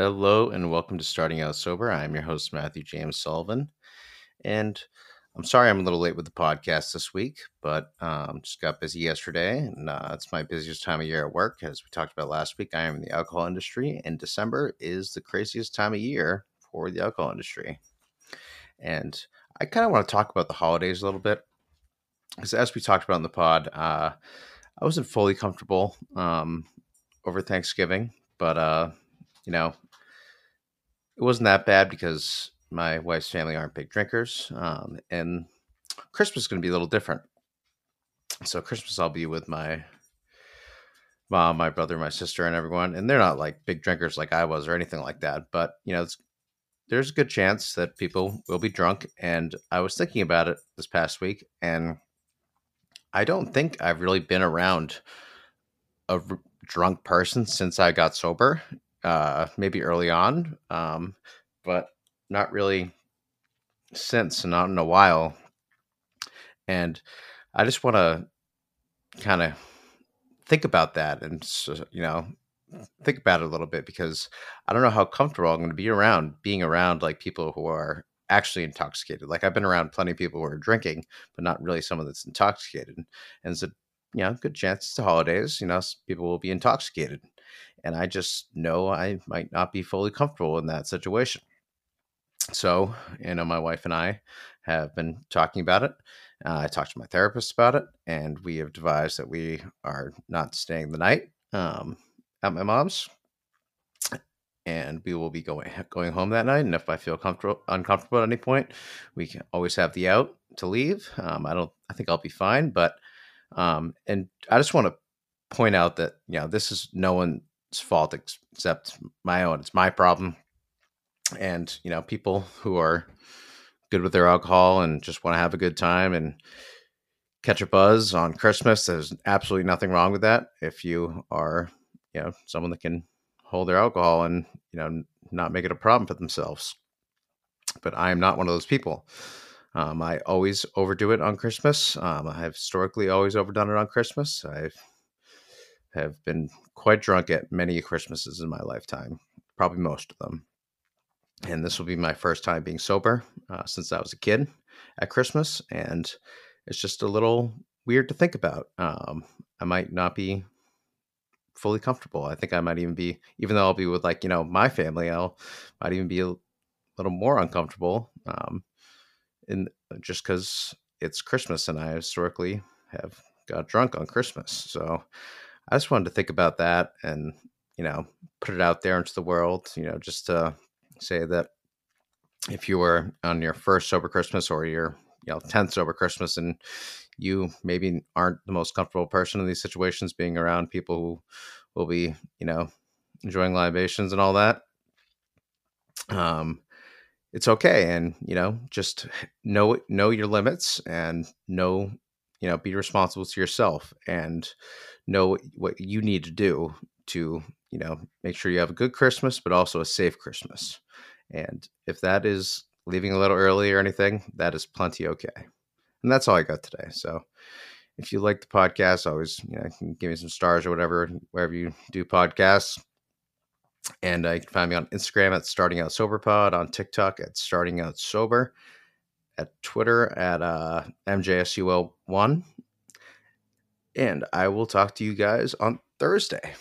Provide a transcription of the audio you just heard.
Hello and welcome to Starting Out Sober. I'm your host, Matthew James Sullivan. And I'm sorry I'm a little late with the podcast this week, but um, just got busy yesterday. And uh, it's my busiest time of year at work. As we talked about last week, I am in the alcohol industry, and December is the craziest time of year for the alcohol industry. And I kind of want to talk about the holidays a little bit. Because as we talked about in the pod, uh, I wasn't fully comfortable um, over Thanksgiving, but uh, you know, it wasn't that bad because my wife's family aren't big drinkers, um, and Christmas is going to be a little different. So Christmas, I'll be with my mom, my brother, my sister, and everyone, and they're not like big drinkers like I was or anything like that. But you know, there's a good chance that people will be drunk, and I was thinking about it this past week, and I don't think I've really been around a r- drunk person since I got sober uh, maybe early on, um, but not really since, not in a while. And I just want to kind of think about that and, you know, think about it a little bit because I don't know how comfortable I'm going to be around being around like people who are actually intoxicated. Like I've been around plenty of people who are drinking, but not really someone that's intoxicated. And it's a you know good chance it's the holidays. You know, people will be intoxicated, and I just know I might not be fully comfortable in that situation. So, you know, my wife and I have been talking about it. Uh, I talked to my therapist about it, and we have devised that we are not staying the night um, at my mom's, and we will be going going home that night. And if I feel comfortable uncomfortable at any point, we can always have the out to leave. Um, I don't. I think I'll be fine, but um, and I just want to point out that you know this is no one fault except my own. It's my problem. And, you know, people who are good with their alcohol and just want to have a good time and catch a buzz on Christmas, there's absolutely nothing wrong with that. If you are, you know, someone that can hold their alcohol and, you know, not make it a problem for themselves. But I am not one of those people. Um, I always overdo it on Christmas. Um, I have historically always overdone it on Christmas. I've have been quite drunk at many Christmases in my lifetime, probably most of them. And this will be my first time being sober uh, since I was a kid at Christmas. And it's just a little weird to think about. Um, I might not be fully comfortable. I think I might even be, even though I'll be with like, you know, my family, I'll might even be a little more uncomfortable. Um, in just because it's Christmas and I historically have got drunk on Christmas. So I just wanted to think about that and, you know, put it out there into the world, you know, just to say that if you were on your first sober Christmas or your, you know, 10th sober Christmas and you maybe aren't the most comfortable person in these situations being around people who will be, you know, enjoying libations and all that. Um, it's okay. And, you know, just know, know your limits and know, you know, be responsible to yourself and know what you need to do to you know make sure you have a good christmas but also a safe christmas. And if that is leaving a little early or anything that is plenty okay. And that's all i got today. So if you like the podcast always you know give me some stars or whatever wherever you do podcasts. And uh, you can find me on instagram at starting out sober pod on tiktok at starting out sober at twitter at uh, mjsul1 and I will talk to you guys on Thursday.